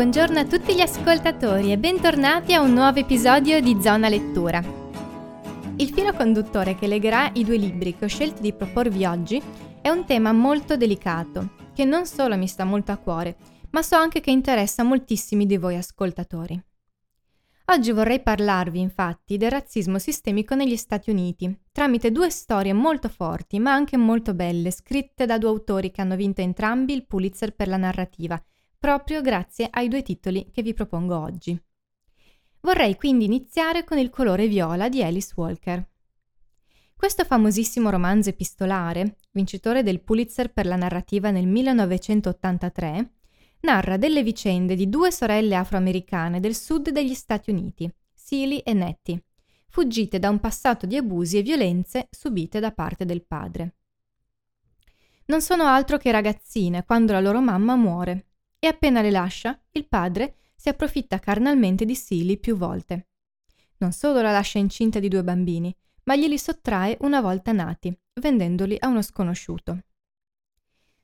Buongiorno a tutti gli ascoltatori e bentornati a un nuovo episodio di Zona Lettura. Il filo conduttore che legherà i due libri che ho scelto di proporvi oggi è un tema molto delicato, che non solo mi sta molto a cuore, ma so anche che interessa moltissimi di voi ascoltatori. Oggi vorrei parlarvi infatti del razzismo sistemico negli Stati Uniti, tramite due storie molto forti ma anche molto belle, scritte da due autori che hanno vinto entrambi il Pulitzer per la narrativa proprio grazie ai due titoli che vi propongo oggi. Vorrei quindi iniziare con Il colore viola di Alice Walker. Questo famosissimo romanzo epistolare, vincitore del Pulitzer per la narrativa nel 1983, narra delle vicende di due sorelle afroamericane del sud degli Stati Uniti, Celie e Nettie, fuggite da un passato di abusi e violenze subite da parte del padre. Non sono altro che ragazzine quando la loro mamma muore e appena le lascia, il padre si approfitta carnalmente di Silly più volte. Non solo la lascia incinta di due bambini, ma glieli sottrae una volta nati, vendendoli a uno sconosciuto.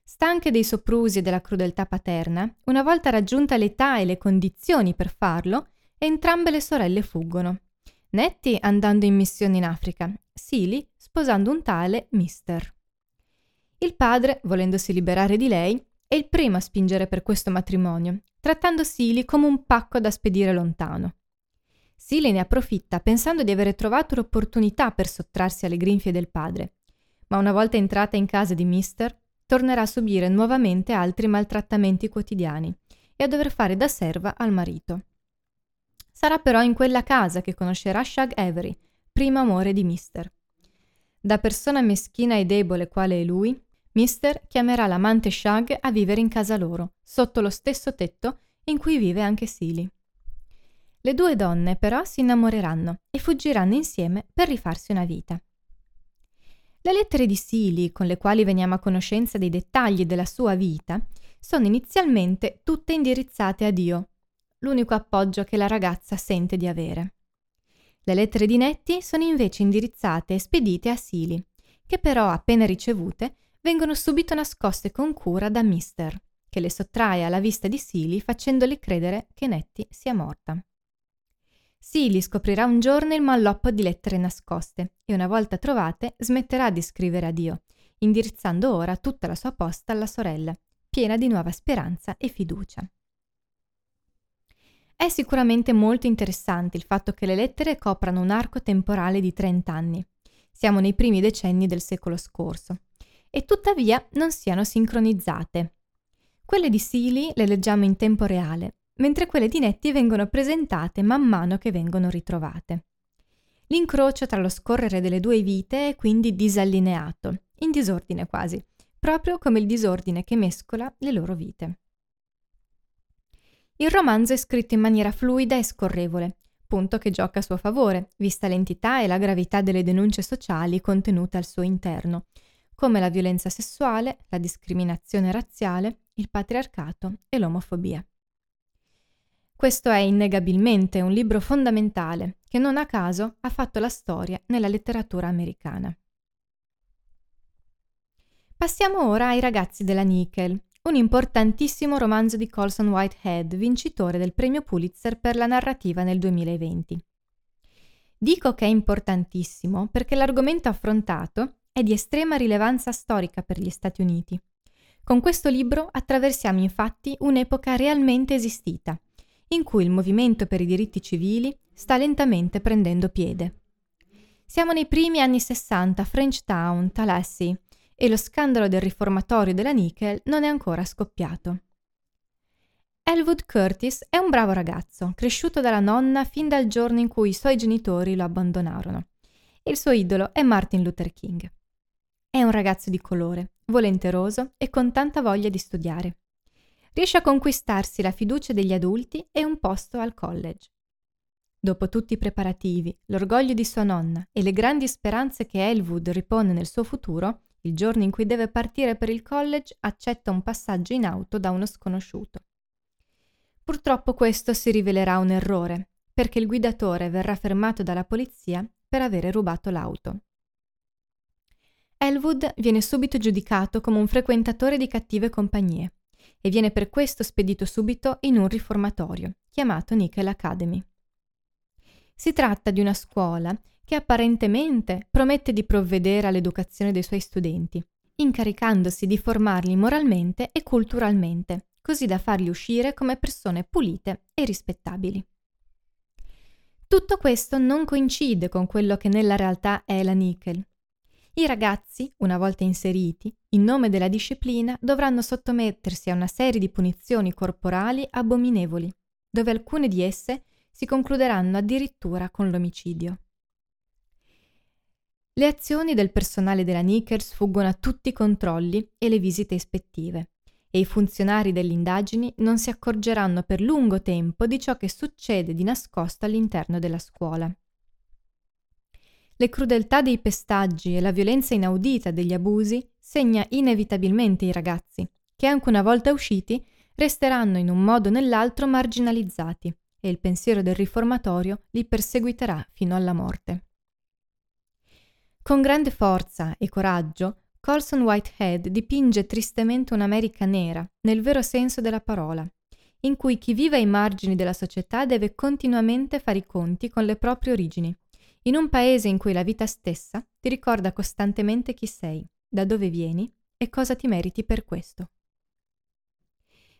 Stanche dei soprusi e della crudeltà paterna, una volta raggiunta l'età e le condizioni per farlo, entrambe le sorelle fuggono. Nettie andando in missione in Africa, Silly sposando un tale Mister. Il padre, volendosi liberare di lei, è il primo a spingere per questo matrimonio, trattando Silly come un pacco da spedire lontano. Silly ne approfitta pensando di avere trovato l'opportunità per sottrarsi alle grinfie del padre, ma una volta entrata in casa di Mister, tornerà a subire nuovamente altri maltrattamenti quotidiani e a dover fare da serva al marito. Sarà però in quella casa che conoscerà Shag Avery, primo amore di Mister. Da persona meschina e debole quale è lui, Mister chiamerà l'amante Shag a vivere in casa loro, sotto lo stesso tetto in cui vive anche Silly. Le due donne però si innamoreranno e fuggiranno insieme per rifarsi una vita. Le lettere di Silly, con le quali veniamo a conoscenza dei dettagli della sua vita, sono inizialmente tutte indirizzate a Dio, l'unico appoggio che la ragazza sente di avere. Le lettere di Nettie sono invece indirizzate e spedite a Silly, che però appena ricevute vengono subito nascoste con cura da Mister, che le sottrae alla vista di Silly facendole credere che Nettie sia morta. Silly scoprirà un giorno il malloppo di lettere nascoste e una volta trovate smetterà di scrivere a Dio, indirizzando ora tutta la sua posta alla sorella, piena di nuova speranza e fiducia. È sicuramente molto interessante il fatto che le lettere coprano un arco temporale di 30 anni. Siamo nei primi decenni del secolo scorso e tuttavia non siano sincronizzate. Quelle di Sealy le leggiamo in tempo reale, mentre quelle di Nettie vengono presentate man mano che vengono ritrovate. L'incrocio tra lo scorrere delle due vite è quindi disallineato, in disordine quasi, proprio come il disordine che mescola le loro vite. Il romanzo è scritto in maniera fluida e scorrevole, punto che gioca a suo favore, vista l'entità e la gravità delle denunce sociali contenute al suo interno, come la violenza sessuale, la discriminazione razziale, il patriarcato e l'omofobia. Questo è innegabilmente un libro fondamentale che non a caso ha fatto la storia nella letteratura americana. Passiamo ora ai ragazzi della Nickel, un importantissimo romanzo di Colson Whitehead, vincitore del premio Pulitzer per la narrativa nel 2020. Dico che è importantissimo perché l'argomento affrontato è di estrema rilevanza storica per gli Stati Uniti. Con questo libro attraversiamo infatti un'epoca realmente esistita, in cui il movimento per i diritti civili sta lentamente prendendo piede. Siamo nei primi anni 60 a Frenchtown, Tallahassee, e lo scandalo del riformatorio della Nickel non è ancora scoppiato. Elwood Curtis è un bravo ragazzo, cresciuto dalla nonna fin dal giorno in cui i suoi genitori lo abbandonarono. Il suo idolo è Martin Luther King. È un ragazzo di colore, volenteroso e con tanta voglia di studiare. Riesce a conquistarsi la fiducia degli adulti e un posto al college. Dopo tutti i preparativi, l'orgoglio di sua nonna e le grandi speranze che Elwood ripone nel suo futuro, il giorno in cui deve partire per il college accetta un passaggio in auto da uno sconosciuto. Purtroppo questo si rivelerà un errore, perché il guidatore verrà fermato dalla polizia per avere rubato l'auto. Elwood viene subito giudicato come un frequentatore di cattive compagnie e viene per questo spedito subito in un riformatorio, chiamato Nickel Academy. Si tratta di una scuola che apparentemente promette di provvedere all'educazione dei suoi studenti, incaricandosi di formarli moralmente e culturalmente, così da farli uscire come persone pulite e rispettabili. Tutto questo non coincide con quello che nella realtà è la Nickel. I ragazzi, una volta inseriti, in nome della disciplina, dovranno sottomettersi a una serie di punizioni corporali abominevoli, dove alcune di esse si concluderanno addirittura con l'omicidio. Le azioni del personale della Nickel sfuggono a tutti i controlli e le visite ispettive e i funzionari delle indagini non si accorgeranno per lungo tempo di ciò che succede di nascosto all'interno della scuola. Le crudeltà dei pestaggi e la violenza inaudita degli abusi segna inevitabilmente i ragazzi, che anche una volta usciti resteranno in un modo o nell'altro marginalizzati e il pensiero del riformatorio li perseguiterà fino alla morte. Con grande forza e coraggio, Colson Whitehead dipinge tristemente un'America nera, nel vero senso della parola, in cui chi vive ai margini della società deve continuamente fare i conti con le proprie origini, in un paese in cui la vita stessa ti ricorda costantemente chi sei, da dove vieni e cosa ti meriti per questo.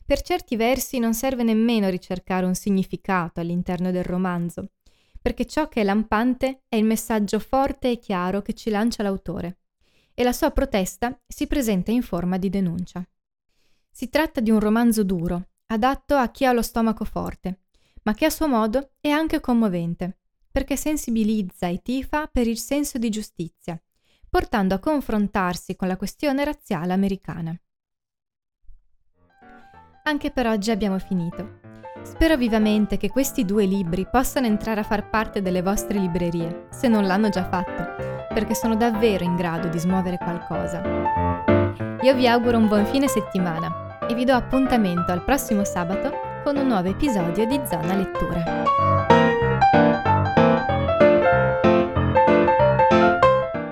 Per certi versi non serve nemmeno ricercare un significato all'interno del romanzo, perché ciò che è lampante è il messaggio forte e chiaro che ci lancia l'autore, e la sua protesta si presenta in forma di denuncia. Si tratta di un romanzo duro, adatto a chi ha lo stomaco forte, ma che a suo modo è anche commovente, perché sensibilizza e tifa per il senso di giustizia, portando a confrontarsi con la questione razziale americana. Anche per oggi abbiamo finito. Spero vivamente che questi due libri possano entrare a far parte delle vostre librerie, se non l'hanno già fatto, perché sono davvero in grado di smuovere qualcosa. Io vi auguro un buon fine settimana e vi do appuntamento al prossimo sabato con un nuovo episodio di Zona Lettura.